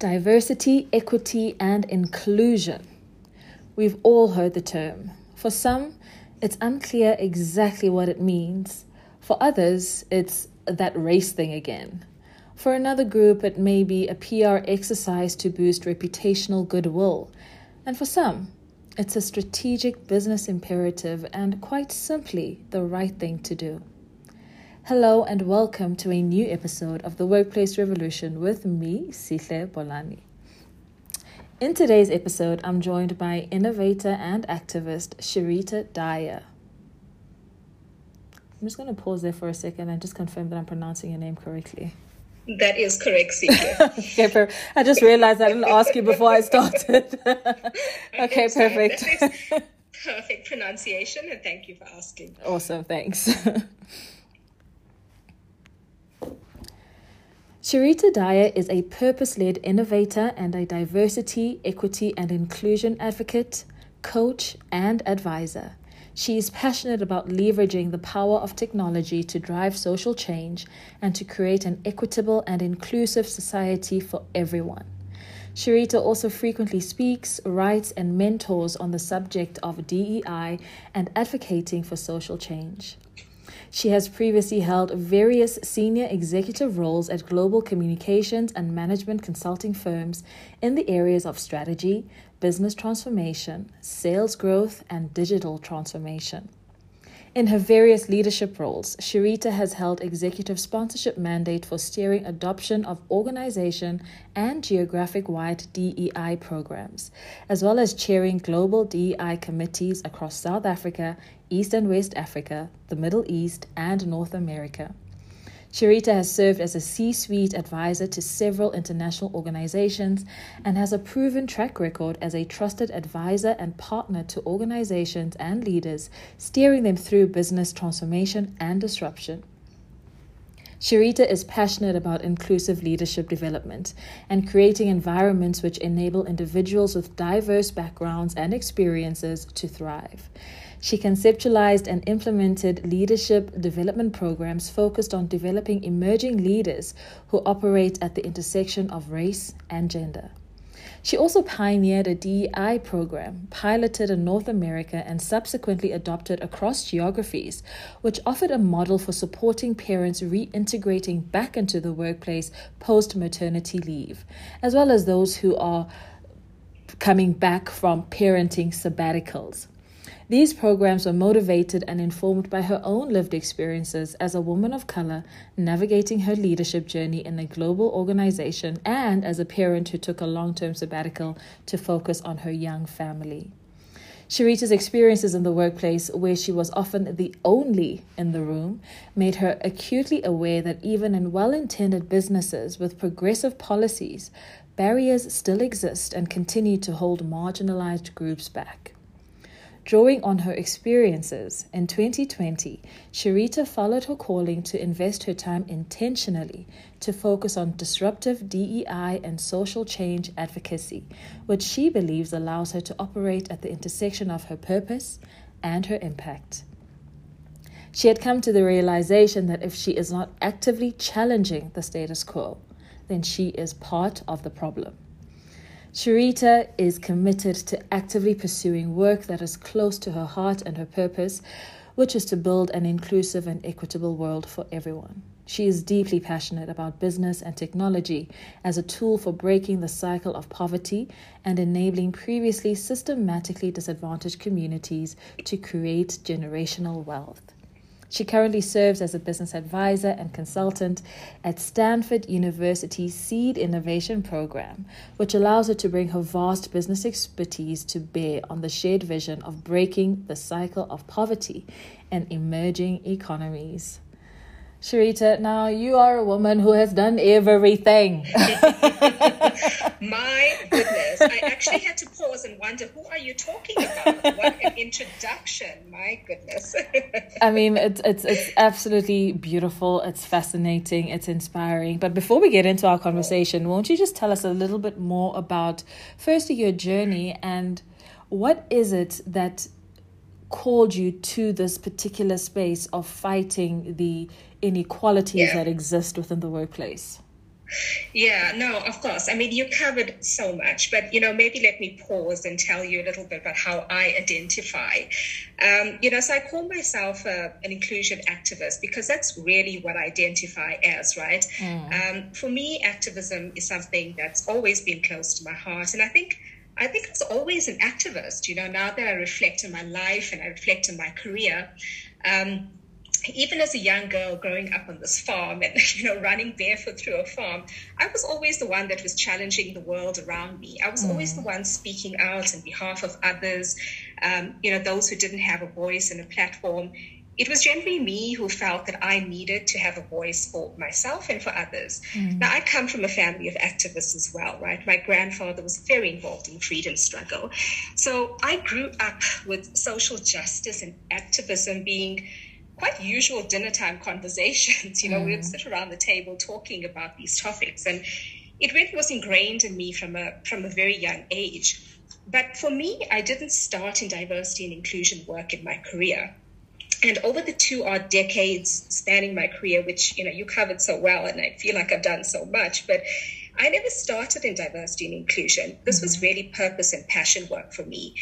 Diversity, equity, and inclusion. We've all heard the term. For some, it's unclear exactly what it means. For others, it's that race thing again. For another group, it may be a PR exercise to boost reputational goodwill. And for some, it's a strategic business imperative and quite simply the right thing to do. Hello and welcome to a new episode of the Workplace Revolution with me, Sihle Bolani. In today's episode, I'm joined by innovator and activist Sharita Daya. I'm just going to pause there for a second and just confirm that I'm pronouncing your name correctly. That is correct, Sihle. okay, I just realized I didn't ask you before I started. okay, perfect. perfect pronunciation, and thank you for asking. Awesome, thanks. Sharita Daya is a purpose led innovator and a diversity, equity, and inclusion advocate, coach, and advisor. She is passionate about leveraging the power of technology to drive social change and to create an equitable and inclusive society for everyone. Sharita also frequently speaks, writes, and mentors on the subject of DEI and advocating for social change. She has previously held various senior executive roles at global communications and management consulting firms in the areas of strategy, business transformation, sales growth, and digital transformation. In her various leadership roles, Sharita has held executive sponsorship mandate for steering adoption of organization and geographic wide DEI programs, as well as chairing global DEI committees across South Africa, East and West Africa, the Middle East, and North America. Sharita has served as a C suite advisor to several international organizations and has a proven track record as a trusted advisor and partner to organizations and leaders, steering them through business transformation and disruption. Sharita is passionate about inclusive leadership development and creating environments which enable individuals with diverse backgrounds and experiences to thrive. She conceptualized and implemented leadership development programs focused on developing emerging leaders who operate at the intersection of race and gender. She also pioneered a DEI program, piloted in North America, and subsequently adopted across geographies, which offered a model for supporting parents reintegrating back into the workplace post maternity leave, as well as those who are coming back from parenting sabbaticals. These programs were motivated and informed by her own lived experiences as a woman of color navigating her leadership journey in a global organization and as a parent who took a long term sabbatical to focus on her young family. Sharita's experiences in the workplace, where she was often the only in the room, made her acutely aware that even in well intended businesses with progressive policies, barriers still exist and continue to hold marginalized groups back. Drawing on her experiences, in 2020, Sharita followed her calling to invest her time intentionally to focus on disruptive DEI and social change advocacy, which she believes allows her to operate at the intersection of her purpose and her impact. She had come to the realization that if she is not actively challenging the status quo, then she is part of the problem. Sharita is committed to actively pursuing work that is close to her heart and her purpose, which is to build an inclusive and equitable world for everyone. She is deeply passionate about business and technology as a tool for breaking the cycle of poverty and enabling previously systematically disadvantaged communities to create generational wealth. She currently serves as a business advisor and consultant at Stanford University's Seed Innovation Program, which allows her to bring her vast business expertise to bear on the shared vision of breaking the cycle of poverty and emerging economies. Sharita, now you are a woman who has done everything. My goodness. I actually had to pause and wonder who are you talking about? What an introduction. My goodness. I mean, it's it's it's absolutely beautiful. It's fascinating. It's inspiring. But before we get into our conversation, won't you just tell us a little bit more about firstly your journey and what is it that called you to this particular space of fighting the inequalities yeah. that exist within the workplace? Yeah, no, of course. I mean, you covered so much, but you know, maybe let me pause and tell you a little bit about how I identify. Um, you know, so I call myself a, an inclusion activist because that's really what I identify as, right? Mm. Um, for me, activism is something that's always been close to my heart, and I think. I think I was always an activist. You know, now that I reflect on my life and I reflect on my career, um, even as a young girl growing up on this farm and you know running barefoot through a farm i was always the one that was challenging the world around me i was mm. always the one speaking out on behalf of others um, you know those who didn't have a voice and a platform it was generally me who felt that I needed to have a voice for myself and for others. Mm. Now, I come from a family of activists as well, right? My grandfather was very involved in freedom struggle. So I grew up with social justice and activism being quite usual dinner time conversations. You know, mm. we would sit around the table talking about these topics, and it really was ingrained in me from a from a very young age. But for me, I didn't start in diversity and inclusion work in my career. And over the two odd decades spanning my career, which you know you covered so well, and I feel like I've done so much, but I never started in diversity and inclusion. This mm-hmm. was really purpose and passion work for me.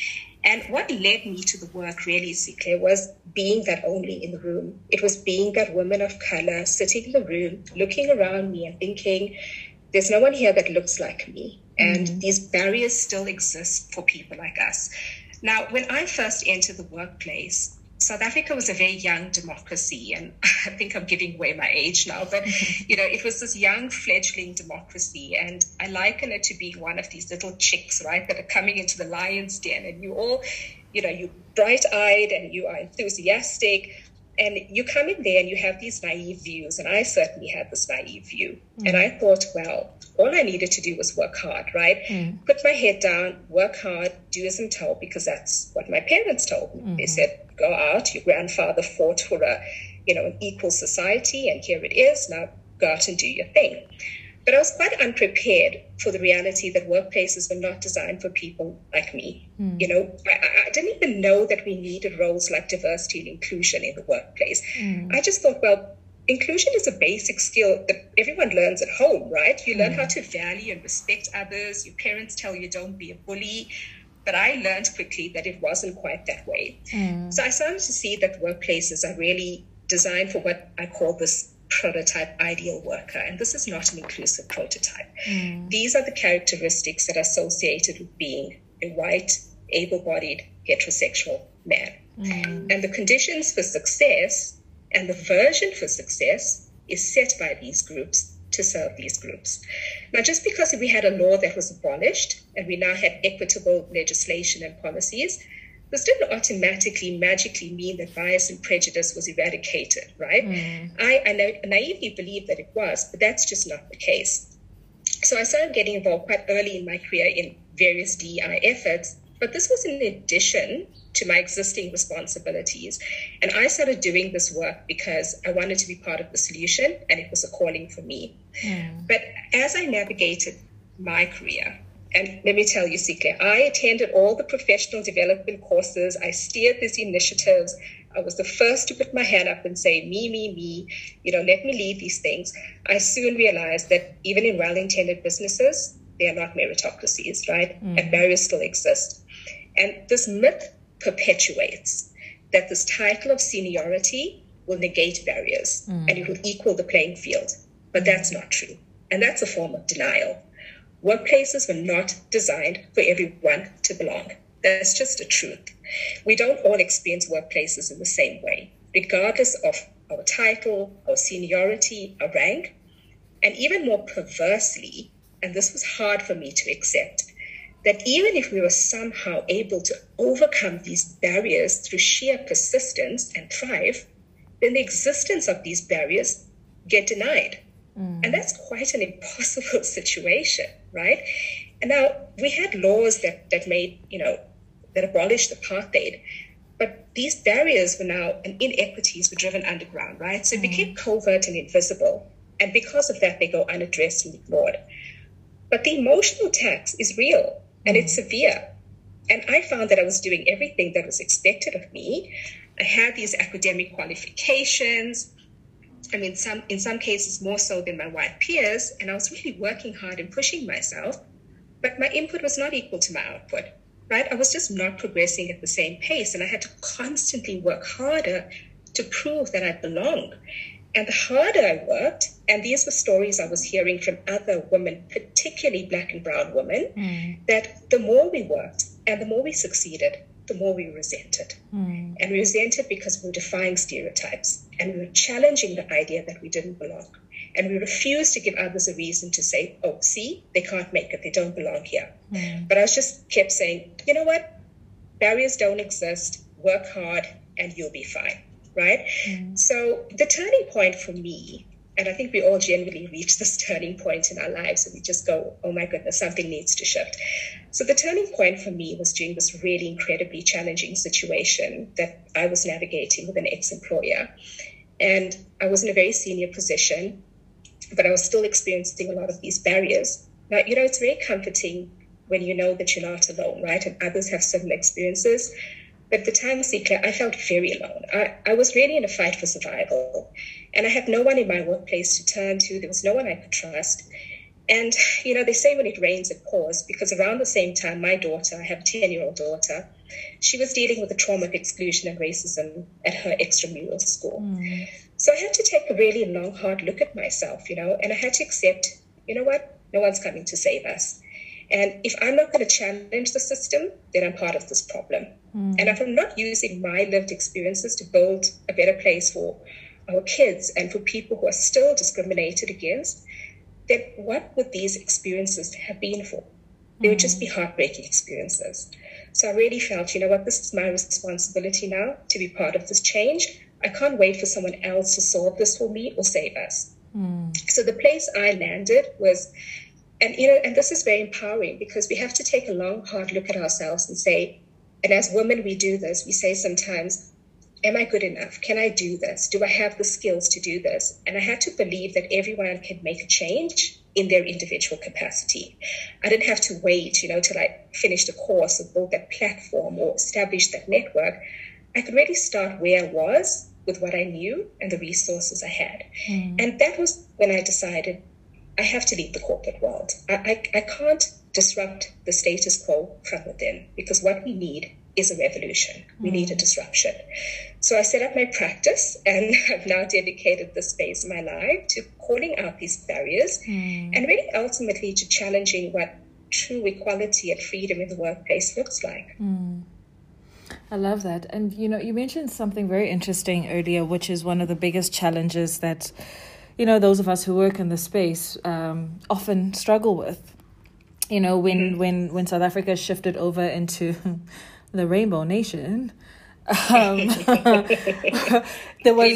And what led me to the work really, Sihle, was being that only in the room. It was being that woman of color sitting in the room, looking around me and thinking, there's no one here that looks like me. And mm-hmm. these barriers still exist for people like us. Now, when I first entered the workplace, South Africa was a very young democracy, and I think I'm giving away my age now, but you know, it was this young fledgling democracy, and I liken it to being one of these little chicks, right, that are coming into the lion's den, and you all, you know, you bright eyed and you are enthusiastic, and you come in there and you have these naive views, and I certainly had this naive view, mm. and I thought, well, all I needed to do was work hard, right? Mm. Put my head down, work hard, do as I'm told, because that's what my parents told me. Mm-hmm. They said, go out. Your grandfather fought for a, you know, an equal society, and here it is. Now go out and do your thing. But I was quite unprepared for the reality that workplaces were not designed for people like me. Mm. You know, I, I, didn't even know that we needed roles like diversity and inclusion in the workplace. Mm. I just thought, well, inclusion is a basic skill that everyone learns at home, right? You learn mm. how to value and respect others. Your parents tell you don't be a bully. But I learned quickly that it wasn't quite that way. Mm. So I started to see that workplaces are really designed for what I call this prototype ideal worker. And this is not an inclusive prototype. Mm. These are the characteristics that are associated with being a white, able bodied, heterosexual man. Mm. And the conditions for success and the version for success is set by these groups to serve these groups. Now, just because we had a law that was abolished and we now have equitable legislation and policies, this didn't automatically, magically mean that bias and prejudice was eradicated, right? Mm. I, I na- naively believe that it was, but that's just not the case. So I started getting involved quite early in my career in various DEI efforts, but this was in addition to my existing responsibilities. And I started doing this work because I wanted to be part of the solution and it was a calling for me. Mm. But as I navigated my career, and let me tell you, Sihle, I attended all the professional development courses. I steered these initiatives. I was the first to put my hand up and say, me, me, me, you know, let me lead these things. I soon realized that even in well intended businesses, they are not meritocracies, right? Mm. And barriers still exist. And this myth perpetuates that this title of seniority will negate barriers mm. and it will equal the playing field. But that's not true. And that's a form of denial. Workplaces were not designed for everyone to belong. That's just the truth. We don't all experience workplaces in the same way, regardless of our title, our seniority, our rank. And even more perversely, and this was hard for me to accept, that even if we were somehow able to overcome these barriers through sheer persistence and thrive, then the existence of these barriers get denied. Mm. And that's quite an impossible situation, right? And now we had laws that, that made, you know, that abolished apartheid, but these barriers were now, and inequities were driven underground, right? So it mm. became covert and invisible. And because of that, they go unaddressed and ignored. But the emotional tax is real and it's mm. severe. And I found that I was doing everything that was expected of me. I had these academic qualifications. I mean, some in some cases more so than my white peers, and I was really working hard and pushing myself, but my input was not equal to my output. Right? I was just not progressing at the same pace, and I had to constantly work harder to prove that I belonged. And the harder I worked, and these were stories I was hearing from other women, particularly black and brown women, mm. that the more we worked and the more we succeeded, the more we resented. Mm. And we resented because we were defying stereotypes and we were challenging the idea that we didn't belong. And we refused to give others a reason to say, oh, see, they can't make it, they don't belong here. Mm. But I was just kept saying, you know what? Barriers don't exist, work hard, and you'll be fine right? Mm. So the turning point for me, and I think we all generally reach this turning point in our lives and we just go, oh my goodness, something needs to shift. So the turning point for me was during this really incredibly challenging situation that I was navigating with an ex-employer. And I was in a very senior position, but I was still experiencing a lot of these barriers. Now, you know, it's very comforting when you know that you're not alone, right? And others have similar experiences. But the time Sihle, I felt very alone. I, I was really in a fight for survival. And I had no one in my workplace to turn to. There was no one I could trust. And, you know, they say when it rains, it pours, because around the same time, my daughter, I have a 10 year old daughter, she was dealing with the trauma of exclusion and racism at her extramural school. Mm. So I had to take a really long, hard look at myself, you know, and I had to accept, you know what, no one's coming to save us. And if I'm not going to challenge the system, then I'm part of this problem. Mm. And if I'm not using my lived experiences to build a better place for our kids and for people who are still discriminated against, then what would these experiences have been for? They would just be mm. heartbreaking experiences. So I really felt, you know what, this is my responsibility now to be part of this change. I can't wait for someone else to solve this for me or save us. Mm. So the place I landed was and you know and this is very empowering because we have to take a long hard look at ourselves and say and as women we do this. We say sometimes am i good enough? Can i do this? Do i have the skills to do this? And i had to believe that everyone can make a change in their individual capacity. I didn't have to wait you know till i finished the course or build that platform or establish that network. I could really start where i was with what i knew and the resources i had. Mm. and that was when i decided I have to leave the corporate world. I, I, I can't disrupt the status quo from within because what we need is a revolution. We mm. need a disruption. So I set up my practice and I've now dedicated this phase of my life to calling out these barriers mm. and really ultimately to challenging what true equality and freedom in the workplace looks like. Mm. I love that. And you know, you mentioned something very interesting earlier, which is one of the biggest challenges that you know those of us who work in the space um, often struggle with. You know, when mm-hmm. when when South Africa shifted over into the Rainbow Nation, um, there was.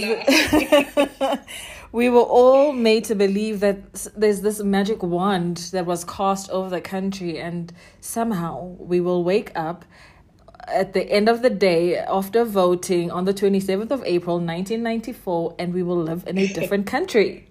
we were all made to believe that there's this magic wand that was cast over the country, and somehow we will wake up at the end of the day after voting on the 27th of April 1994 and we will live in a different country.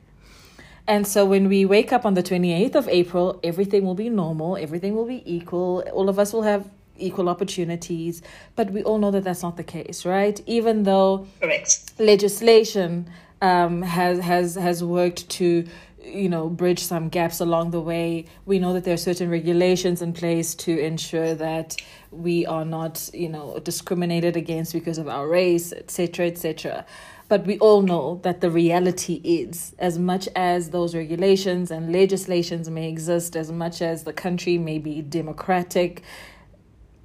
And so when we wake up on the 28th of April, everything will be normal, everything will be equal, all of us will have equal opportunities, but we all know that that's not the case, right? Even though Correct. legislation um, has has has worked to you know bridge some gaps along the way. We know that there are certain regulations in place to ensure that we are not you know discriminated against because of our race etc etc but we all know that the reality is as much as those regulations and legislations may exist as much as the country may be democratic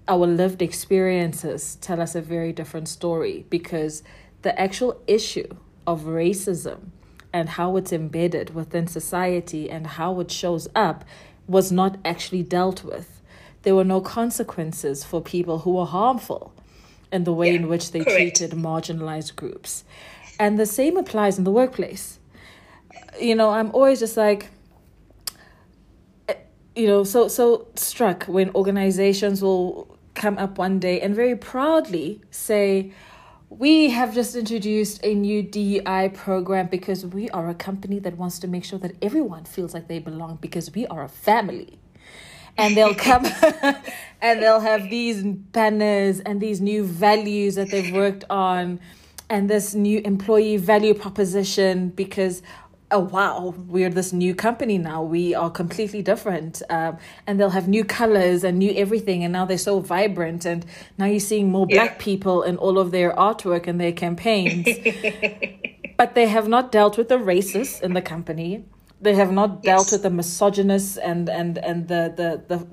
our lived experiences tell us a very different story because the actual issue of racism and how it's embedded within society and how it shows up was not actually dealt with. There were no consequences for people who were harmful in the way yeah, in which they correct. treated marginalized groups. And the same applies in the workplace. You know, I'm always just like, eh, you know, so so struck when organizations will come up one day and very proudly say, we have just introduced a new DEI program because we are a company that wants to make sure that everyone feels like they belong because we are a family. And they'll come and they'll have these banners and these new values that they've worked on and this new employee value proposition because oh wow we're this new company now. We are completely different. Um, and they'll have new colors and new everything and now they're so vibrant and now you're seeing more black yeah. people in all of their artwork and their campaigns. But they have not dealt with the racists in the company. They have not dealt yes. with the misogynists and and and the the the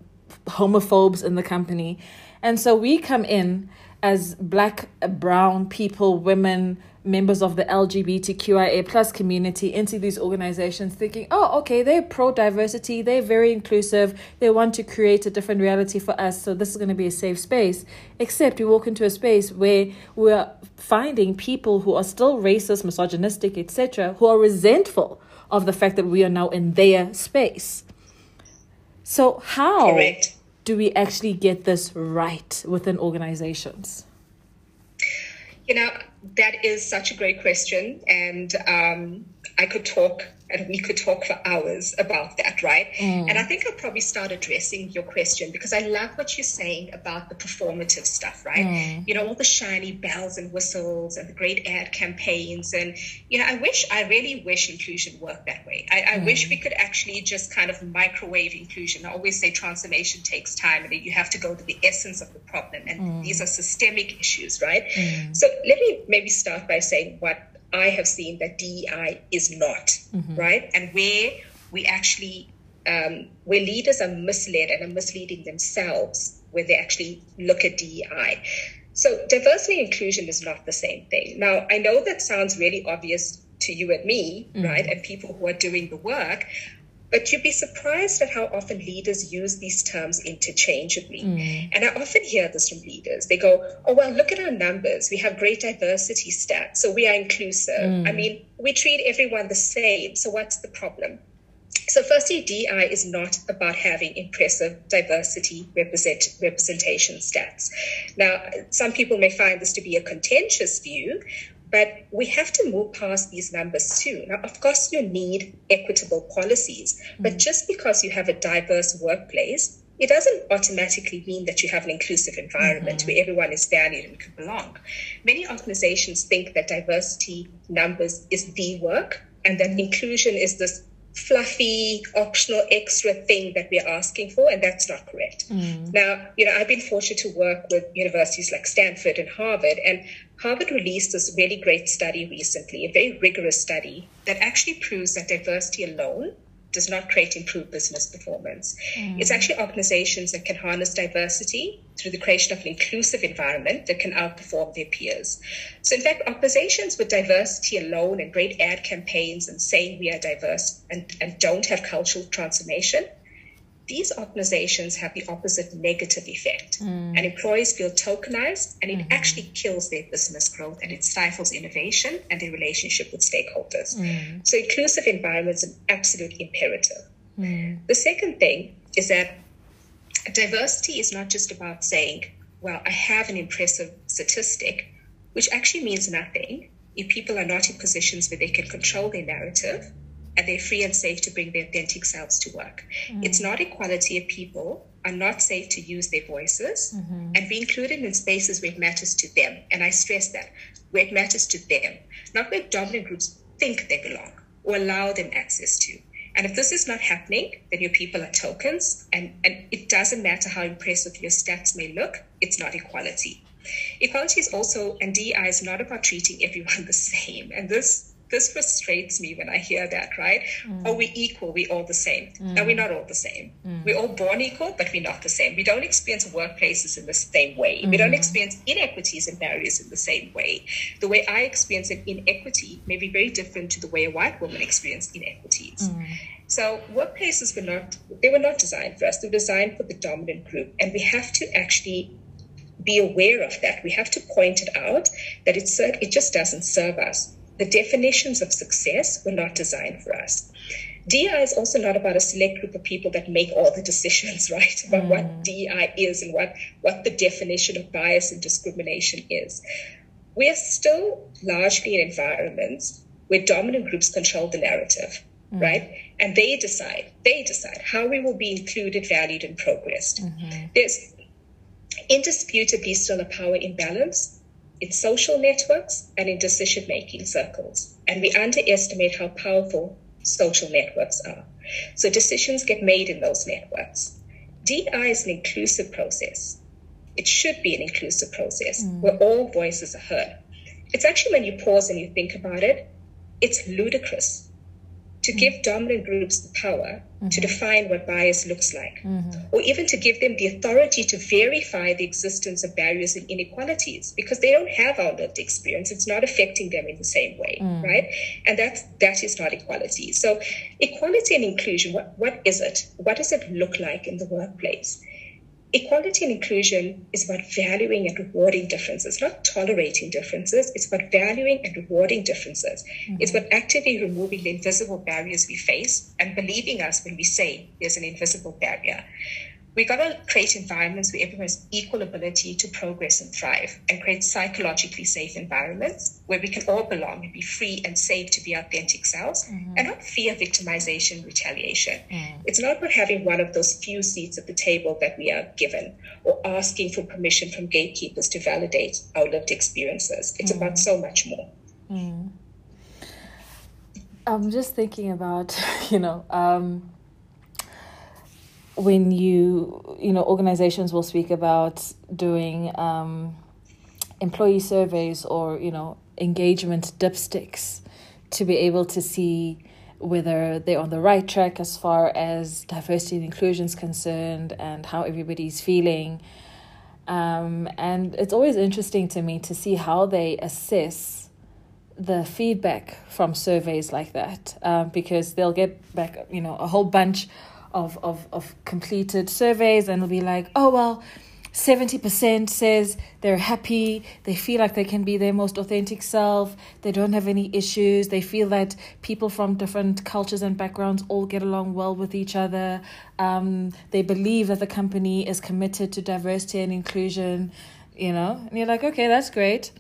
homophobes in the company. And so we come in as black brown people women members of the LGBTQIA plus community into these organizations thinking, oh, okay, they're pro diversity, they're very inclusive, they want to create a different reality for us, so this is going to be a safe space. Except we walk into a space where we're finding people who are still racist, misogynistic, etc., who are resentful of the fact that we are now in their space. So, how Correct. do we actually get this right within organizations? You know, that is such a great question. And um, I could talk and we could talk for hours about that, right? Mm. And I think I'll probably start addressing your question because I love what you're saying about the performative stuff, right? Mm. You know, all the shiny bells and whistles and the great ad campaigns. And, you know, I wish, I really wish inclusion worked that way. I, I mm. wish we could actually just kind of microwave inclusion. I always say transformation takes time and you have to go to the essence of the problem. And mm. these are systemic issues, right? Mm. So let me maybe start by saying what I have seen that DEI is not, mm-hmm. right? And where we actually, um, where leaders are misled and are misleading themselves when they actually look at DEI. So diversity and inclusion is not the same thing. Now, I know that sounds really obvious to you and me, mm-hmm. right? And people who are doing the work. But you'd be surprised at how often leaders use these terms interchangeably. Mm. And I often hear this from leaders. They go, Oh, well, look at our numbers. We have great diversity stats, so we are inclusive. Mm. I mean, we treat everyone the same. So what's the problem? So, firstly, DI is not about having impressive diversity represent, representation stats. Now, some people may find this to be a contentious view, but we have to move past these numbers too. Now, of course, you need equitable policies, mm-hmm. but just because you have a diverse workplace, it doesn't automatically mean that you have an inclusive environment mm-hmm. where everyone is valued and can belong. Many organizations think that diversity numbers is the work and that inclusion is this fluffy, optional, extra thing that we're asking for, and that's not correct. Mm. Now, you know, I've been fortunate to work with universities like Stanford and Harvard, and Harvard released this really great study recently, a very rigorous study that actually proves that diversity alone does not create improved business performance. Mm. It's actually organizations that can harness diversity through the creation of an inclusive environment that can outperform their peers. So, in fact, organizations with diversity alone and great ad campaigns and saying we are diverse and, and don't have cultural transformation these organizations have the opposite negative effect. Mm. And employees feel tokenized, and it mm-hmm. actually kills their business growth and it stifles innovation and their relationship with stakeholders. Mm. So, inclusive environments is an absolute imperative. Mm. The second thing is that diversity is not just about saying, well, I have an impressive statistic, which actually means nothing if people are not in positions where they can control their narrative and they're free and safe to bring their authentic selves to work. Mm-hmm. It's not equality if people are not safe to use their voices mm-hmm. and be included in spaces where it matters to them. And I stress that, where it matters to them, not where dominant groups think they belong or allow them access to. And if this is not happening, then your people are tokens, and, and it doesn't matter how impressive your stats may look, it's not equality. Equality is also, and DEI is not about treating everyone the same. And this this frustrates me when I hear that, right? Mm. Oh, we equal, we all the same. Mm. No, we're not all the same. Mm. We're all born equal, but we're not the same. We don't experience workplaces in the same way. We don't mm. experience inequities and barriers in the same way. The way I experience an inequity may be very different to the way a white woman experiences inequities. Mm. So workplaces were not they were not designed for us. They were designed for the dominant group. And we have to actually be aware of that. We have to point it out that it, it just doesn't serve us the definitions of success were not designed for us. DEI is also not about a select group of people that make all the decisions, right? About mm. what DEI is and what, what the definition of bias and discrimination is. We are still largely in environments where dominant groups control the narrative, mm. right? And they decide, they decide how we will be included, valued, and progressed. Mm-hmm. There's indisputably still a power imbalance in social networks and in decision making circles. And we underestimate how powerful social networks are. So decisions get made in those networks. DI is an inclusive process. It should be an inclusive process mm. where all voices are heard. It's actually when you pause and you think about it, it's ludicrous to mm-hmm. give dominant groups the power mm-hmm. to define what bias looks like, mm-hmm. or even to give them the authority to verify the existence of barriers and inequalities because they don't have our lived experience. It's not affecting them in the same way, mm. right? And that's that is not equality. So equality and inclusion, what, what is it? What does it look like in the workplace? Equality and inclusion is about valuing and rewarding differences, not tolerating differences. It's about valuing and rewarding differences. Mm-hmm. It's about actively removing the invisible barriers we face and believing us when we say there's an invisible barrier we got to create environments where everyone has equal ability to progress and thrive and create psychologically safe environments where we can all belong and be free and safe to be authentic selves mm-hmm. and not fear victimization retaliation mm. it's not about having one of those few seats at the table that we are given or asking for permission from gatekeepers to validate our lived experiences it's mm. about so much more mm. i'm just thinking about you know um, when you you know organizations will speak about doing um, employee surveys or you know engagement dipsticks to be able to see whether they're on the right track as far as diversity and inclusion is concerned and how everybody's feeling. Um, and it's always interesting to me to see how they assess the feedback from surveys like that um, because they'll get back you know a whole bunch of, of, of completed surveys and it'll be like, oh, well, 70% says they're happy, they feel like they can be their most authentic self, they don't have any issues, they feel that people from different cultures and backgrounds all get along well with each other, um, they believe that the company is committed to diversity and inclusion, you know, and you're like, okay, that's great.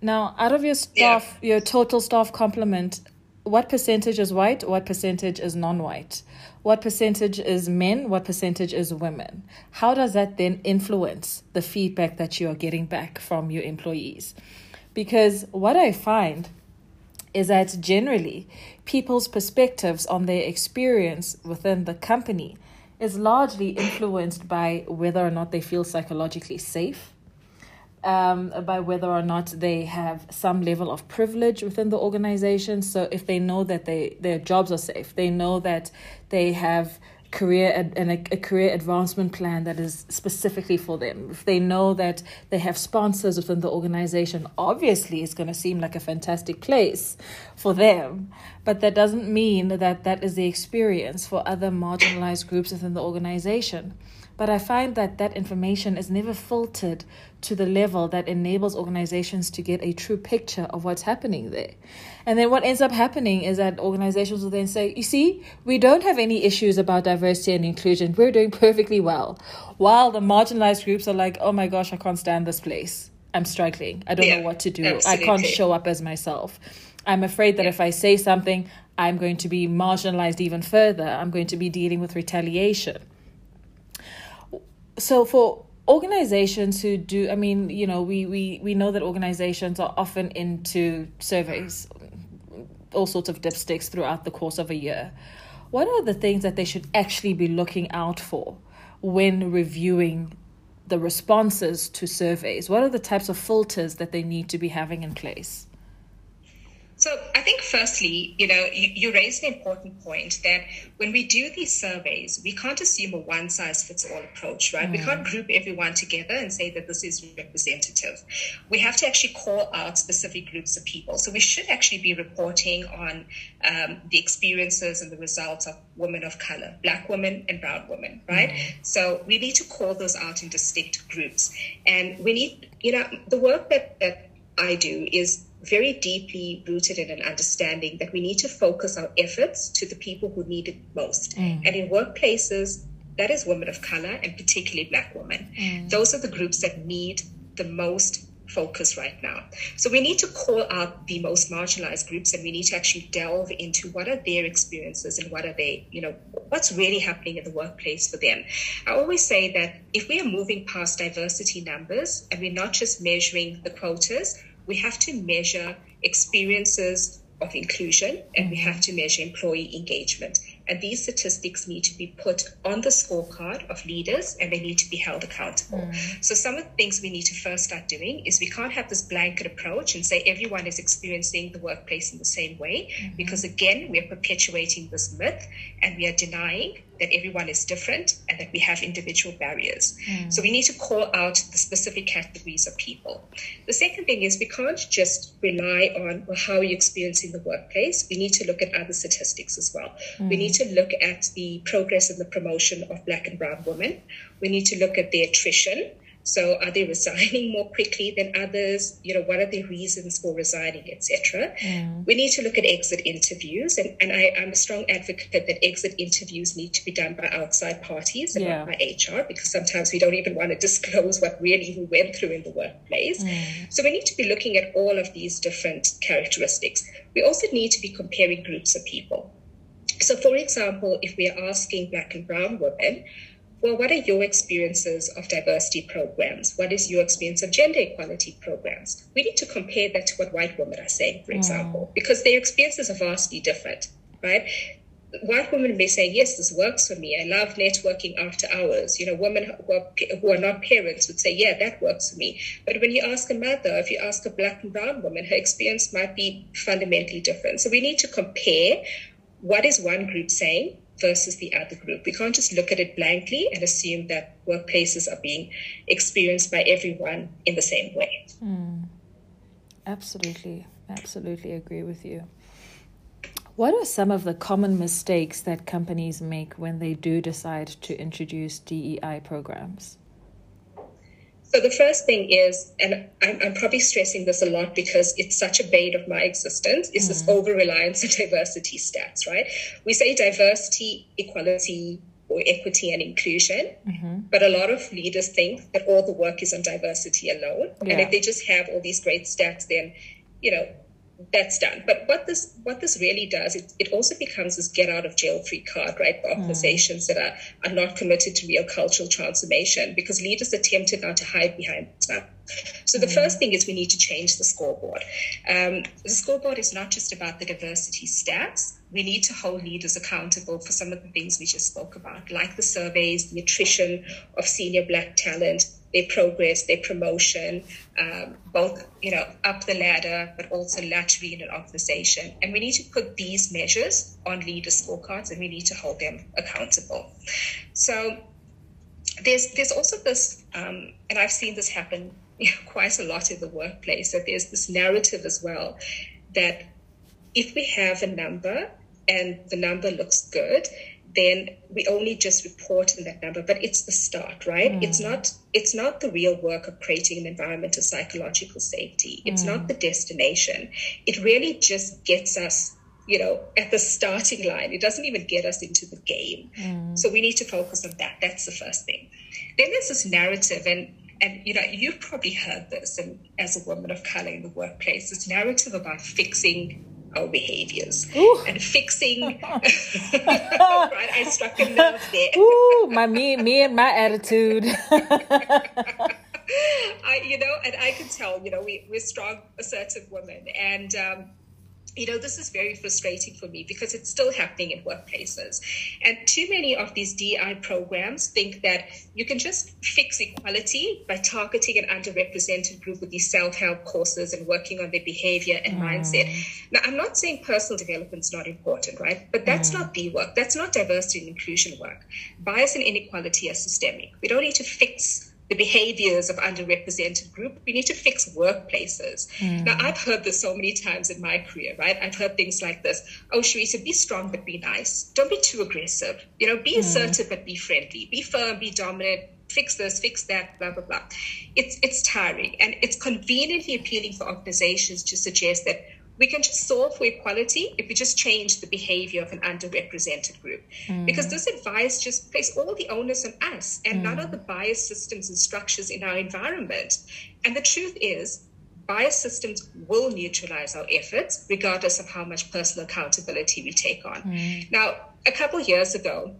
Now, out of your staff, yeah. your total staff complement, what percentage is white, what percentage is non white? What percentage is men, what percentage is women. How does that then influence the feedback that you are getting back from your employees? Because what I find is that generally people's perspectives on their experience within the company is largely influenced by whether or not they feel psychologically safe um, by whether or not they have some level of privilege within the organization. So if they know that they their jobs are safe, they know that they have career and a, a, career advancement plan that is specifically for them. If they know that they have sponsors within the organization, obviously it's going to seem like a fantastic place for them. But that doesn't mean that that is the experience for other marginalized groups within the organization. But I find that that information is never filtered to the level that enables organizations to get a true picture of what's happening there. And then what ends up happening is that organizations will then say, you see, we don't have any issues about diversity and inclusion. We're doing perfectly well. While the marginalized groups are like, oh my gosh, I can't stand this place. I'm struggling. I don't yeah, know what to do. Absolutely. I can't show up as myself. I'm afraid that yeah. if I say something, I'm going to be marginalized even further. I'm going to be dealing with retaliation so for organizations who do i mean you know we we we know that organizations are often into surveys all sorts of dipsticks throughout the course of a year. What are the things that they should actually be looking out for when reviewing the responses to surveys? What are the types of filters that they need to be having in place so I think firstly, you know, you, you raised an important point that when we do these surveys, we can't assume a one size fits all approach, right? Mm. We can't group everyone together and say that this is representative. We have to actually call out specific groups of people. So we should actually be reporting on um, the experiences and the results of women of color, black women and brown women, right? Mm. So we need to call those out in distinct groups. And we need, you know, the work that, that I do is very deeply rooted in an understanding that we need to focus our efforts to the people who need it most. Mm. And in workplaces, that is women of color and particularly black women. Mm. Those are the groups that need the most focus right now. So we need to call out the most marginalized groups and we need to actually delve into what are their experiences and what are they, you know, what's really happening in the workplace for them. I always say that if we are moving past diversity numbers and we're not just measuring the quotas, we have to measure experiences of inclusion and we have to measure employee engagement. And these statistics need to be put on the scorecard of leaders and they need to be held accountable. Mm. So, some of the things we need to first start doing is we can't have this blanket approach and say everyone is experiencing the workplace in the same way, mm-hmm. because again, we are perpetuating this myth and we are denying that everyone is different and that we have individual barriers. Mm. So we need to call out the specific categories of people. The second thing is we can't just rely on well, how you're experiencing the workplace. We need to look at other statistics as well. Mm. We need to look at the progress in the promotion of Black and Brown women. We need to look at the attrition. So are they resigning more quickly than others? You know, what are the reasons for resigning, etc. Mm. We need to look at exit interviews, and, and I, am a strong advocate that exit interviews need to be done by outside parties and yeah. not by HR because sometimes we don't even want to disclose what really we went through in the workplace. Mm. So we need to be looking at all of these different characteristics. We also need to be comparing groups of people. So, for example, if we are asking Black and Brown women, well, what are your experiences of diversity programs? What is your experience of gender equality programs? We need to compare that to what white women are saying, for mm. example, because their experiences are vastly different, right? White women may say, yes, this works for me. I love networking after hours. You know, women who are, who are not parents would say, yeah, that works for me. But when you ask a mother, if you ask a black and brown woman, her experience might be fundamentally different. So we need to compare what is one group saying versus the other group. We can't just look at it blankly and assume that workplaces are being experienced by everyone in the same way. Mm. Absolutely. Absolutely agree with you. What are some of the common mistakes that companies make when they do decide to introduce DEI programs? So the first thing is, and I'm, I'm, probably stressing this a lot because it's such a bane of my existence, is mm. this over reliance on diversity stats, right? We say diversity, equality, or equity and inclusion, mm-hmm. but a lot of leaders think that all the work is on diversity alone. Yeah. And if they just have all these great stats, then, you know, that's done. But what this what this really does, it, it also becomes this get out of jail free card, right? For hmm. organizations mm. that are, are not committed to real cultural transformation because leaders are tempted now to hide behind that. So the mm. first thing is we need to change the scoreboard. Um, the scoreboard is not just about the diversity stats. We need to hold leaders accountable for some of the things we just spoke about, like the surveys, the attrition of senior black talent, their progress, their promotion, um, both you know up the ladder, but also laterally in an organization. And we need to put these measures on leader scorecards, and we need to hold them accountable. So there's there's also this, um, and I've seen this happen you know, quite a lot in the workplace. That there's this narrative as well that if we have a number and the number looks good, then we only just report in that number. But it's the start right? Mm. it's not it's not the real work of creating an environment of psychological safety. It's mm. not the destination. It really just gets us you know at the starting line. It doesn't even get us into the game. Mm. so we need to focus on that. That's the first thing. Then there's this narrative and and you know you've probably heard this and as a woman of color in the workplace this narrative about fixing our behaviors Ooh. and fixing. Right i struck a nerve there. Ooh, my me me and my attitude. I you know and i can tell you know we, we're strong assertive women. And um you know, this is very frustrating for me because it's still happening in workplaces. And too many of these DI programs think that you can just fix equality by targeting an underrepresented group with these self help courses and working on their behavior and mm. mindset. Now, I'm not saying personal development is not important, right? But that's mm. not the work. That's not diversity and inclusion work. Bias and inequality are systemic. We don't need to fix the behaviors of underrepresented group. We need to fix workplaces. Mm. Now, I've heard this so many times in my career, right? I've heard things like this. Oh, Sharita, be strong, but be nice. Don't be too aggressive. You know, be mm. assertive, but be friendly. Be firm, be dominant. Fix this, fix that, blah, blah, blah. It's, it's tiring. And it's conveniently appealing for organizations to suggest that we can just solve for equality if we just change the behavior of an underrepresented group. Mm. Because this advice just places all the onus on us and mm. none of the bias systems and structures in our environment. And the truth is, bias systems will neutralize our efforts, regardless of how much personal accountability we take on. Mm. Now, a couple years ago,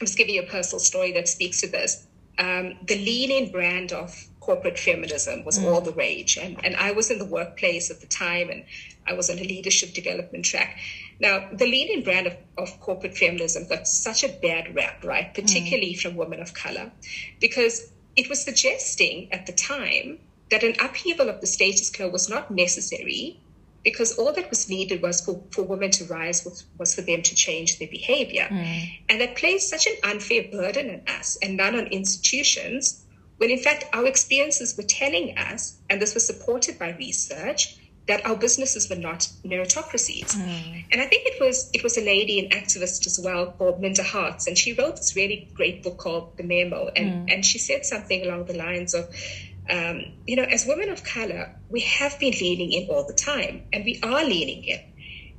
I'm just giving you a personal story that speaks to this. Um, the lean in brand of corporate feminism was mm. all the rage. And, and I was in the workplace at the time and I was on a leadership development track. Now, the lean in brand of, of corporate feminism got such a bad rap, right? Particularly mm. from women of color, because it was suggesting at the time that an upheaval of the status quo was not necessary because all that was needed was for, for women to rise was, was for them to change their behavior mm. and that placed such an unfair burden on us and not on institutions when in fact our experiences were telling us and this was supported by research that our businesses were not meritocracies. Mm. And I think it was it was a lady, an activist as well, called Minda Harts, and she wrote this really great book called The Memo, and mm. and she said something along the lines of um, you know, as women of color, we have been leaning in all the time and we are leaning in.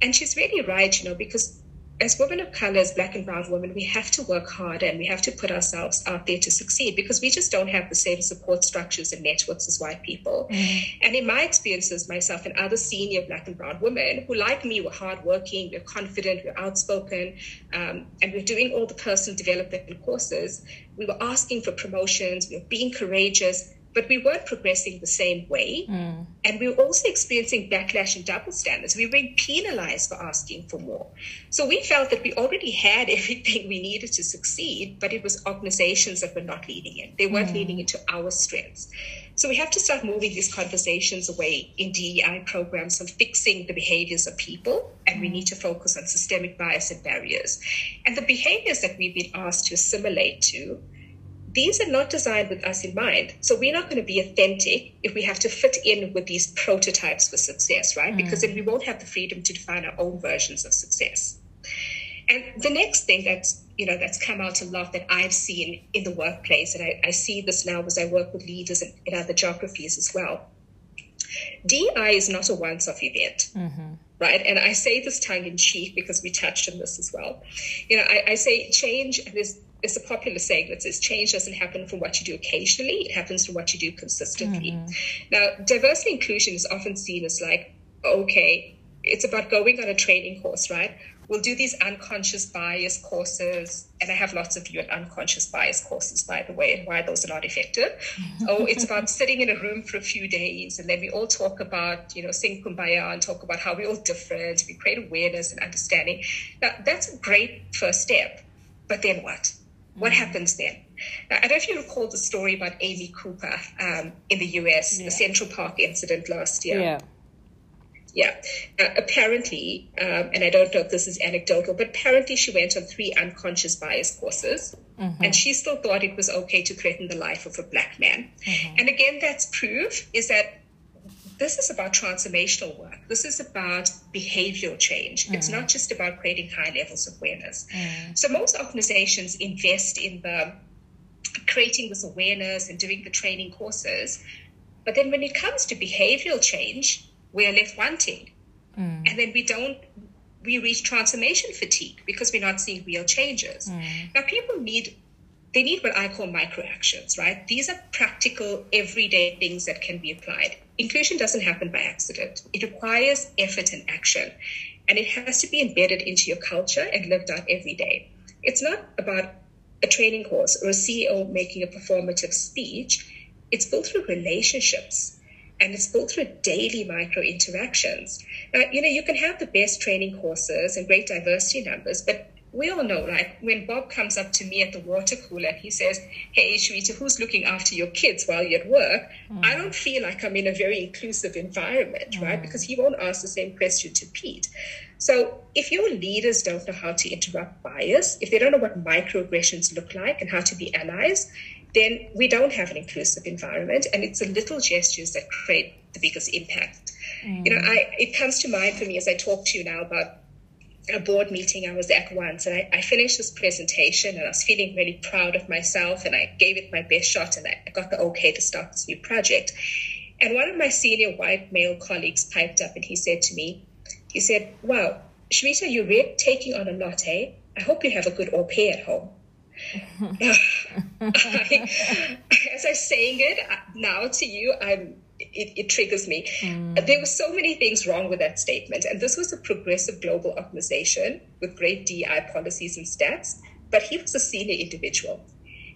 And she's really right, you know, because as women of color, as black and brown women, we have to work harder and we have to put ourselves out there to succeed because we just don't have the same support structures and networks as white people. Mm-hmm. And in my experiences, myself and other senior black and brown women who, like me, were hardworking, we're confident, we're outspoken, um, and we're doing all the personal development courses, we were asking for promotions, we were being courageous but we weren't progressing the same way. Mm. And we were also experiencing backlash and double standards. We were being penalized for asking for more. So we felt that we already had everything we needed to succeed, but it was organizations that were not leading in. They weren't mm. leading into our strengths. So we have to start moving these conversations away in DEI programs from fixing the behaviors of people, and we need to focus on systemic bias and barriers. And the behaviors that we've been asked to assimilate to these are not designed with us in mind. So we're not going to be authentic if we have to fit in with these prototypes for success, right? Mm. Because then we won't have the freedom to define our own versions of success. And the next thing that's you know that's come out a lot that I've seen in the workplace, and I, I see this now as I work with leaders in, in other geographies as well. DI is not a once-off event. Mm-hmm right? And I say this tongue in cheek because we touched on this as well. You know, I, I say change, and there's it's a popular saying that says change doesn't happen from what you do occasionally, it happens from what you do consistently. Mm-hmm. Now, diversity inclusion is often seen as like, okay, it's about going on a training course, right? We'll do these unconscious bias courses, and I have lots of you at unconscious bias courses, by the way, and why those are not effective. oh, it's about sitting in a room for a few days, and then we all talk about, you know, sing kumbaya and talk about how we're all different. We create awareness and understanding. Now, that's a great first step, but then what? What happens then? Now, I don't know if you recall the story about Amy Cooper um, in the US, yeah. the Central Park incident last year. Yeah. Yeah. Uh, apparently, um, and I don't know if this is anecdotal, but apparently she went on three unconscious bias courses mm-hmm. and she still thought it was okay to threaten the life of a black man. Mm-hmm. And again, that's proof is that this is about transformational work. This is about behavioral change. Mm. It's not just about creating high levels of awareness. Mm. So most organizations invest in the creating this awareness and doing the training courses. But then when it comes to behavioral change, we are left wanting. Mm. And then we don't we reach transformation fatigue because we're not seeing real changes. Mm. Now people need they need what I call micro actions, right? These are practical, everyday things that can be applied. Inclusion doesn't happen by accident. It requires effort and action, and it has to be embedded into your culture and lived out every day. It's not about a training course or a CEO making a performative speech. It's built through relationships and it's built through daily micro interactions. Now, you know, you can have the best training courses and great diversity numbers, but we all know, like when Bob comes up to me at the water cooler and he says, Hey, Sharita, who's looking after your kids while you're at work? Mm. I don't feel like I'm in a very inclusive environment, mm. right? Because he won't ask the same question to Pete. So if your leaders don't know how to interrupt bias, if they don't know what microaggressions look like and how to be allies, then we don't have an inclusive environment. And it's the little gestures that create the biggest impact. Mm. You know, I, it comes to mind for me as I talk to you now about a board meeting I was at once, and I, I, finished this presentation, and I was feeling really proud of myself, and I gave it my best shot, and I got the okay to start this new project. And one of my senior white male colleagues piped up, and he said to me, he said, "Wow, Sharita, you're really taking on a lot, eh? I hope you have a good au pair at home." I, as I'm saying it uh, now to you, I'm it, it, triggers me. Mm. There were so many things wrong with that statement. And this was a progressive global organization with great DI policies and stats, but he was a senior individual.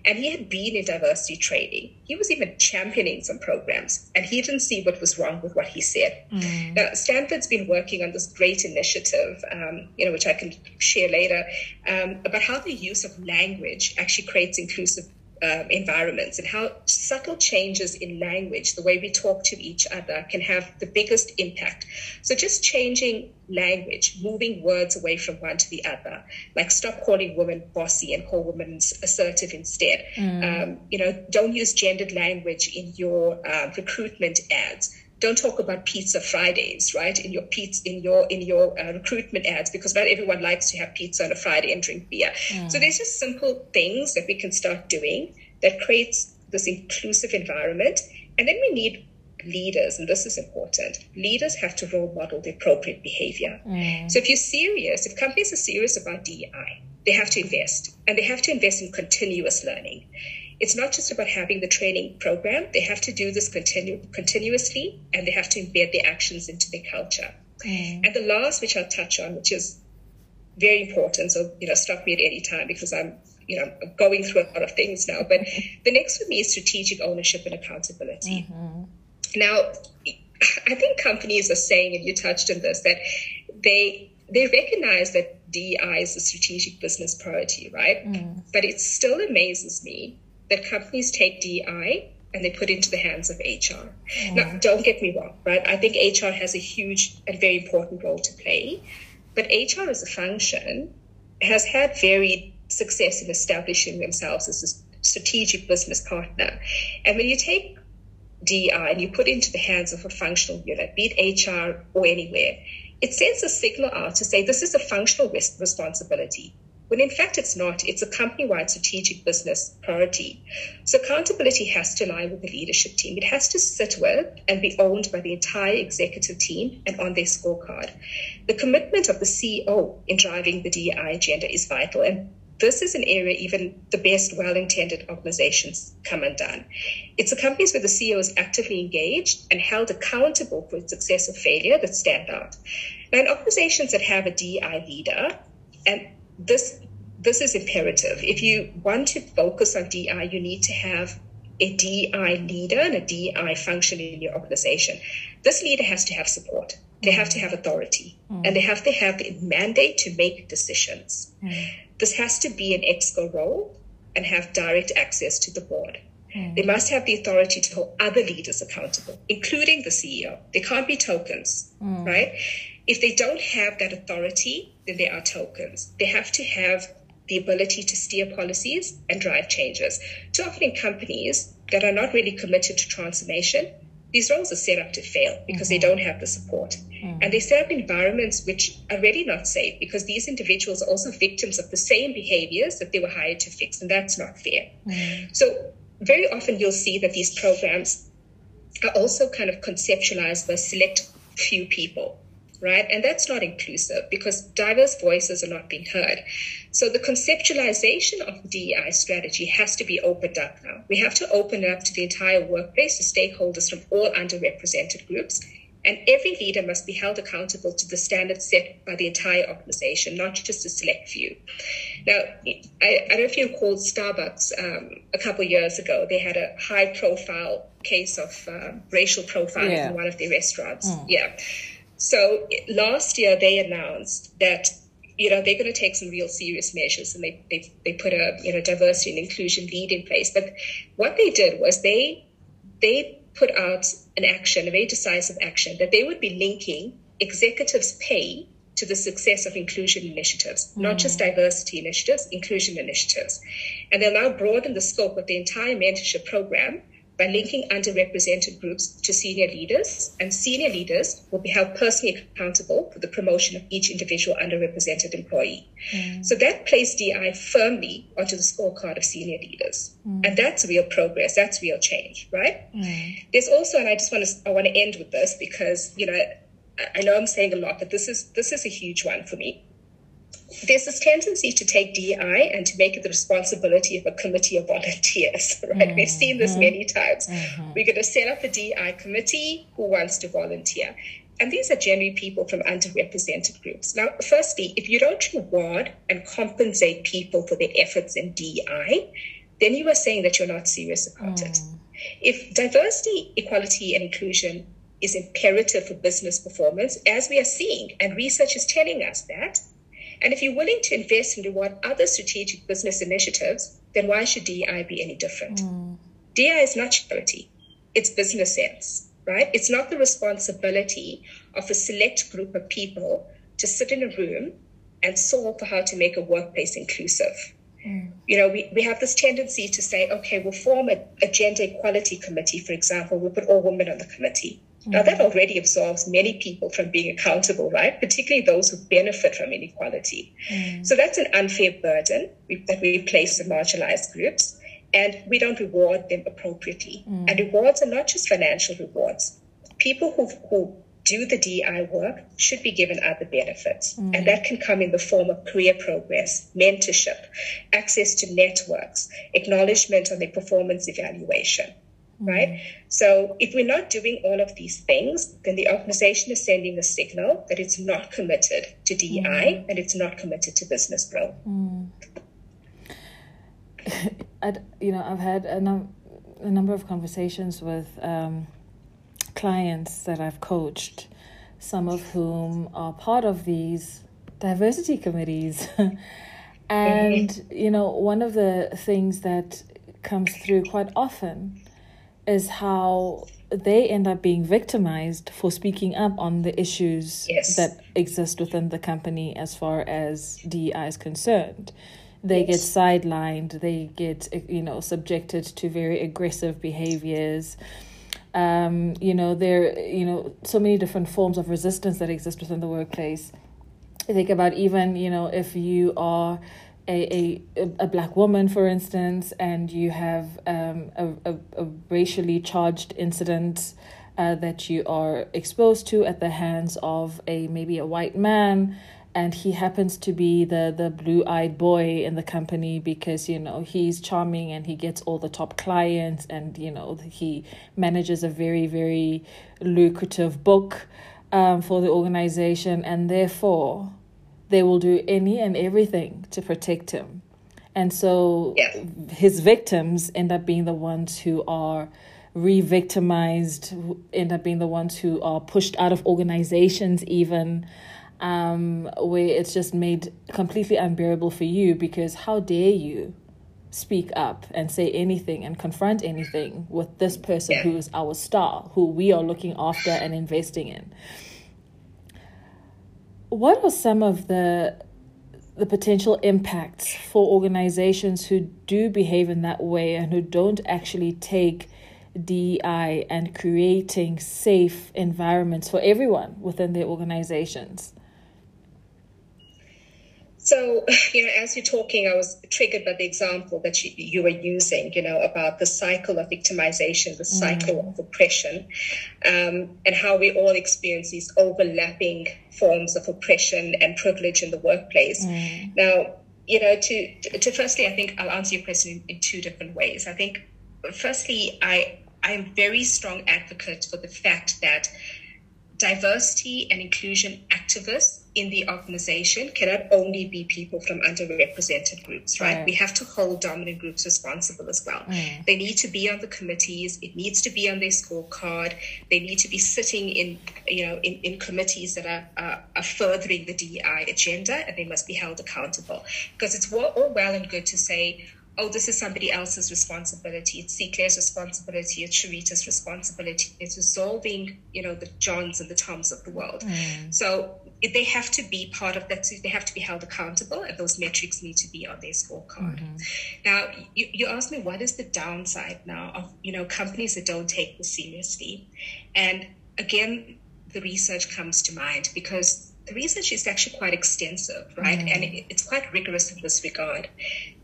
And he had been in diversity training. He was even championing some programs, and he didn't see what was wrong with what he said. Mm. Now, Stanford's been working on this great initiative, um, you know, which I can share later, um, about how the use of language actually creates inclusive um, environments and how subtle changes in language, the way we talk to each other, can have the biggest impact. So, just changing language, moving words away from one to the other, like stop calling women bossy and call women assertive instead. Mm. Um, you know, don't use gendered language in your uh, recruitment ads don't talk about pizza Fridays, right? In your pizza, in your in your uh, recruitment ads, because not everyone likes to have pizza on a Friday and drink beer. Mm. So there's just simple things that we can start doing that creates this inclusive environment, and then we need leaders, and this is important. Leaders have to role model the appropriate behavior. Mm. So if you're serious, if companies are serious about DEI, they have to invest, and they have to invest in continuous learning it's not just about having the training program. They have to do this continu- continuously and they have to embed their actions into their culture. Mm. And the last, which I'll touch on, which is very important. So, you know, stop me at any time because I'm, you know, going through a lot of things now. But the next for me is strategic ownership and accountability. Mm-hmm. Now, I think companies are saying, and you touched on this, that they they recognize that DEI is a strategic business priority, right? Mm. But it still amazes me that companies take DI and they put into the hands of HR. Mm. Now, don't get me wrong, right? I think HR has a huge and very important role to play, but HR as a function has had varied success in establishing themselves as a strategic business partner. And when you take DI and you put into the hands of a functional unit, be it HR or anywhere, it sends a signal out to say this is a functional risk responsibility when in fact it's not. It's a company wide strategic business priority. So accountability has to lie with the leadership team. It has to sit with and be owned by the entire executive team and on their scorecard. The commitment of the CEO in driving the DEI agenda is vital. And this is an area even the best well-intended organizations come undone. It's the companies where the CEO is actively engaged and held accountable for its success or failure that stand out. Now, in organizations that have a DEI leader, and this this is imperative. If you want to focus on DI, you need to have a DI leader and a DI function in your organization. This leader has to have support. They have to have authority mm. and they have to have the mandate to make decisions. Mm. This has to be an exco role and have direct access to the board. Mm. They must have the authority to hold other leaders accountable, including the CEO. They can't be tokens, mm. right? If they don't have that authority, then they are tokens. They have to have the ability to steer policies and drive changes. Too often in companies that are not really committed to transformation, these roles are set up to fail because mm-hmm. they don't have the support. Mm-hmm. And they set up environments which are really not safe because these individuals are also victims of the same behaviors that they were hired to fix, and that's not fair. Mm-hmm. So, very often you'll see that these programs are also kind of conceptualized by select few people right? And that's not inclusive because diverse voices are not being heard. So the conceptualization of the DEI strategy has to be opened up now. We have to open it up to the entire workplace, to stakeholders from all underrepresented groups. And every leader must be held accountable to the standards set by the entire organization, not just a select few. Now, I, I don't know if you recall Starbucks um, a couple years ago. They had a high profile case of uh, racial profiling yeah. in one of their restaurants. Mm. Yeah. So last year they announced that you know they're going to take some real serious measures and they, they they put a you know diversity and inclusion lead in place. But what they did was they they put out an action, a very decisive action, that they would be linking executives' pay to the success of inclusion initiatives, mm. not just diversity initiatives, inclusion initiatives. And they'll now broaden the scope of the entire mentorship program by linking underrepresented groups to senior leaders, and senior leaders will be held personally accountable for the promotion of each individual underrepresented employee. Mm. So that placed DI firmly onto the scorecard of senior leaders. Mm. And that's real progress, that's real change, right? Mm. There's also, and I just want to I want to end with this because, you know, I know I'm saying a lot, but this is this is a huge one for me. There's this tendency to take DI and to make it the responsibility of a committee of volunteers, right? Mm-hmm. We've seen this many times. Mm-hmm. We're going to set up a DI committee who wants to volunteer. And these are generally people from underrepresented groups. Now, firstly, if you don't reward and compensate people for their efforts in DI, then you are saying that you're not serious about mm. it. If diversity, equality, and inclusion is imperative for business performance, as we are seeing, and research is telling us that, and if you're willing to invest and reward other strategic business initiatives, then why should DEI be any different? Mm. DEI is not charity, it's business sense, right? It's not the responsibility of a select group of people to sit in a room and solve for how to make a workplace inclusive. Mm. You know, we, we have this tendency to say, okay, we'll form a, a gender equality committee, for example, we'll put all women on the committee. Now, that already absolves many people from being accountable, right? Particularly those who benefit from inequality. Mm. So that's an unfair burden that we place on marginalized groups, and we don't reward them appropriately. Mm. And rewards are not just financial rewards. People who, who do the DI work should be given other benefits. Mm. And that can come in the form of career progress, mentorship, access to networks, acknowledgement on their performance evaluation right? So if we're not doing all of these things, then the organization is sending a signal that it's not committed to DEI mm. and it's not committed to business growth. Mm. I, you know, I've had a, num- a number of conversations with um, clients that I've coached, some of whom are part of these diversity committees. and, mm-hmm. you know, one of the things that comes through quite often is how they end up being victimized for speaking up on the issues yes. that exist within the company as far as DEI is concerned. They yes. get sidelined, they get, you know, subjected to very aggressive behaviors. Um, you know, there, you know, so many different forms of resistance that exist within the workplace. I think about even, you know, if you are a, a, a black woman, for instance, and you have um, a, a, a racially charged incident uh, that you are exposed to at the hands of a maybe a white man, and he happens to be the the blue eyed boy in the company because you know he's charming and he gets all the top clients, and you know he manages a very very lucrative book um, for the organization, and therefore they will do any and everything to protect him. And so yeah. his victims end up being the ones who are re victimized, end up being the ones who are pushed out of organizations, even um, where it's just made completely unbearable for you because how dare you speak up and say anything and confront anything with this person yeah. who is our star, who we are looking after and investing in what are some of the the potential impacts for organizations who do behave in that way and who don't actually take DEI and creating safe environments for everyone within their organizations? So, you know, as you're talking, I was triggered by the example that you, you were using, you know, about the cycle of victimization, the cycle mm. of oppression, um, and how we all experience these overlapping forms of oppression and privilege in the workplace. Mm. Now, you know, to, to firstly, I think I'll answer your question in, in two different ways. I think, firstly, I I'm very strong advocate for the fact that diversity and inclusion activists in the organization cannot only be people from underrepresented groups, right? right. We have to hold dominant groups responsible as well. Mm. They need to be on the committees. It needs to be on their scorecard. They need to be sitting in, you know, in, in committees that are, are, are furthering the DEI agenda, and they must be held accountable. Because it's all well and good to say, oh, this is somebody else's responsibility. It's Sihle's responsibility. It's Sharita's responsibility. It's resolving, you know, the Johns and the Toms of the world. Mm. So they have to be part of that. They have to be held accountable, and those metrics need to be on their scorecard. Mm-hmm. Now, you, you asked me what is the downside now of you know companies that don't take this seriously, and again, the research comes to mind because the research is actually quite extensive, right? Mm. And it's quite rigorous in this regard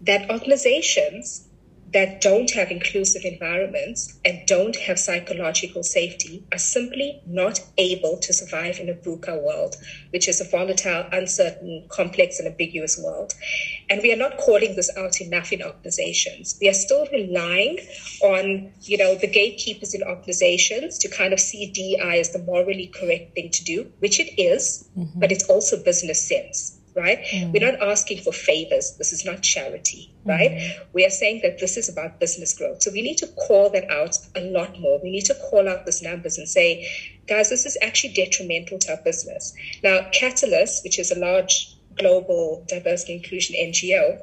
that organizations that don't have inclusive environments and don't have psychological safety are simply not able to survive in a VUCA world, which is a volatile, uncertain, complex, and ambiguous world. And we are not calling this out enough in organizations. We are still relying on, you know, the gatekeepers in organizations to kind of see DI as the morally correct thing to do, which it is, mm-hmm. but it's also business sense right? Mm. We're not asking for favors. This is not charity, right? Mm. We are saying that this is about business growth. So we need to call that out a lot more. We need to call out those numbers and say, guys, this is actually detrimental to our business. Now, Catalyst, which is a large global diversity inclusion NGO,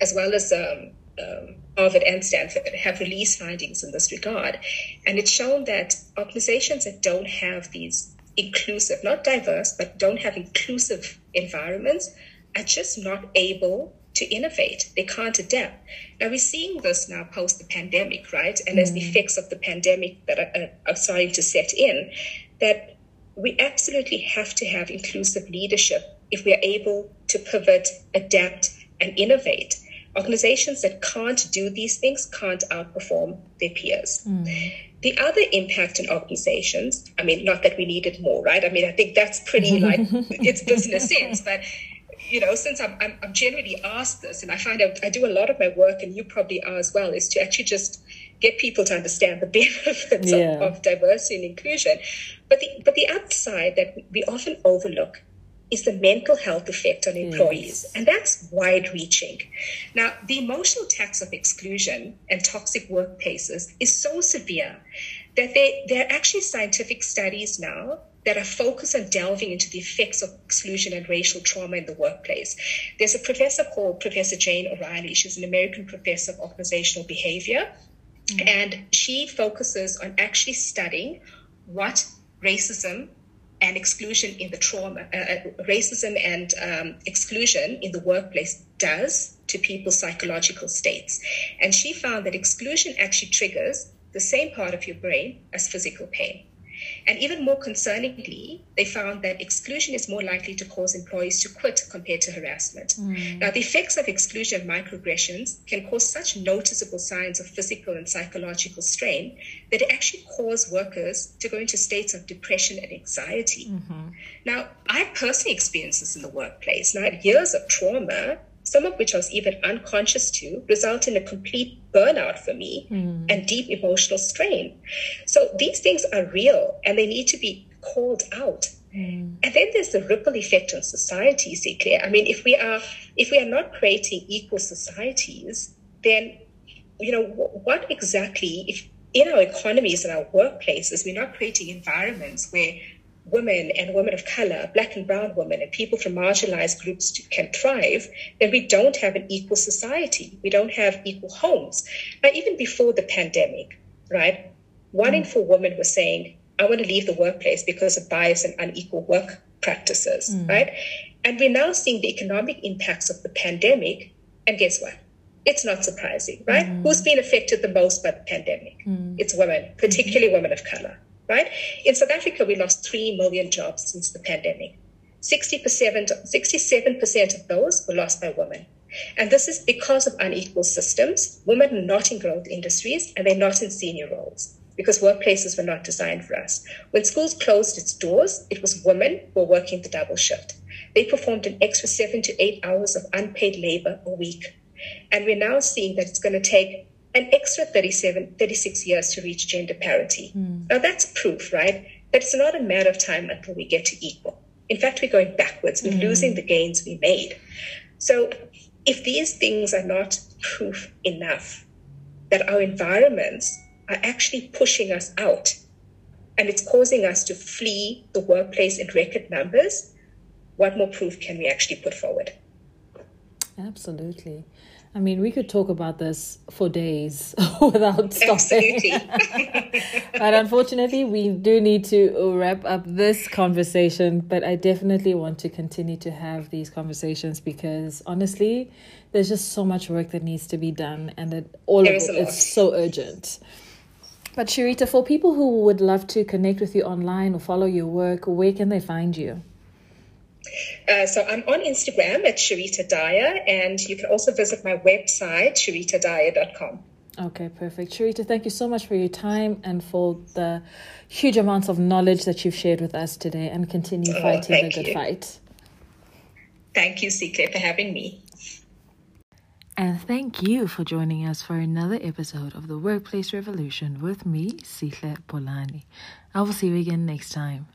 as well as um, um, Harvard and Stanford have released findings in this regard. And it's shown that organizations that don't have these inclusive, not diverse, but don't have inclusive environments are just not able to innovate. They can't adapt. Now we're seeing this now post the pandemic, right? And mm. as the mm. effects of the pandemic that are, are starting to set in, that we absolutely have to have inclusive leadership if we are able to pivot, adapt, and innovate. Organizations that can't do these things can't outperform their peers. Mm. The other impact on organizations, I mean, not that we needed more, right? I mean, I think that's pretty like it's business sense, but you know, since I'm, I'm, I'm, generally asked this, and I find out I do a lot of my work, and you probably are as well, is to actually just get people to understand the benefits yeah. of, of diversity and inclusion. But the but the other side that we often overlook is the mental health effect on employees. Yes. And that's wide reaching. Now, the emotional tax of exclusion and toxic workplaces is so severe that they, there are actually scientific studies now that are focused on delving into the effects of exclusion and racial trauma in the workplace. There's a professor called Professor Jane O'Reilly. She's an American professor of organizational behavior. Mm-hmm. And she focuses on actually studying what racism and exclusion in the trauma, uh, uh, racism and um, exclusion in the workplace does to people's psychological states. And she found that exclusion actually triggers the same part of your brain as physical pain. And even more concerningly, they found that exclusion is more likely to cause employees to quit compared to harassment. Mm. Now, the effects of exclusion and microaggressions can cause such noticeable signs of physical and psychological strain that it actually cause workers to go into states of depression and anxiety. Mm-hmm. Now, I personally experienced this in the workplace. Now, years of trauma some of which I was even unconscious to, result in a complete burnout for me mm. and deep emotional strain. So these things are real and they need to be called out. Mm. And then there's the ripple effect on society, Sihle. I mean, if we are if we are not creating equal societies, then you know what exactly if in our economies and our workplaces we're not creating environments where women and women of color, black and brown women, and people from marginalized groups can thrive, then we don't have an equal society. We don't have equal homes. Now, even before the pandemic, right, one mm. in four women were saying, I want to leave the workplace because of bias and unequal work practices, mm. right? And we're now seeing the economic impacts of the pandemic. And guess what? It's not surprising, right? Mm. Who's been affected the most by the pandemic? Mm. It's women, particularly mm-hmm. women of color right? In South Africa, we lost 3 million jobs since the pandemic. 60%, 67% of those were lost by women. And this is because of unequal systems. Women are not in growth industries and they're not in senior roles because workplaces were not designed for us. When schools closed its doors, it was women who were working the double shift. They performed an extra seven to eight hours of unpaid labor a week. And we're now seeing that it's going to take an extra 37, 36 years to reach gender parity. Mm. Now that's proof, right? That it's not a matter of time until we get to equal. In fact, we're going backwards. We're mm. losing the gains we made. So if these things are not proof enough that our environments are actually pushing us out and it's causing us to flee the workplace in record numbers, what more proof can we actually put forward? Absolutely. I mean, we could talk about this for days without stopping. but unfortunately, we do need to wrap up this conversation. But I definitely want to continue to have these conversations because honestly, there's just so much work that needs to be done, and that all there of it is so urgent. But Sharita, for people who would love to connect with you online or follow your work, where can they find you? Uh, so I'm on Instagram at Sharita Daya, and you can also visit my website, sharitadaya.com. Okay, perfect. Sharita, thank you so much for your time and for the huge amounts of knowledge that you've shared with us today and continue oh, fighting the good you. fight. Thank you, Sihle, for having me. And thank you for joining us for another episode of the Workplace Revolution with me, Sihle Bolani. I will see you again next time.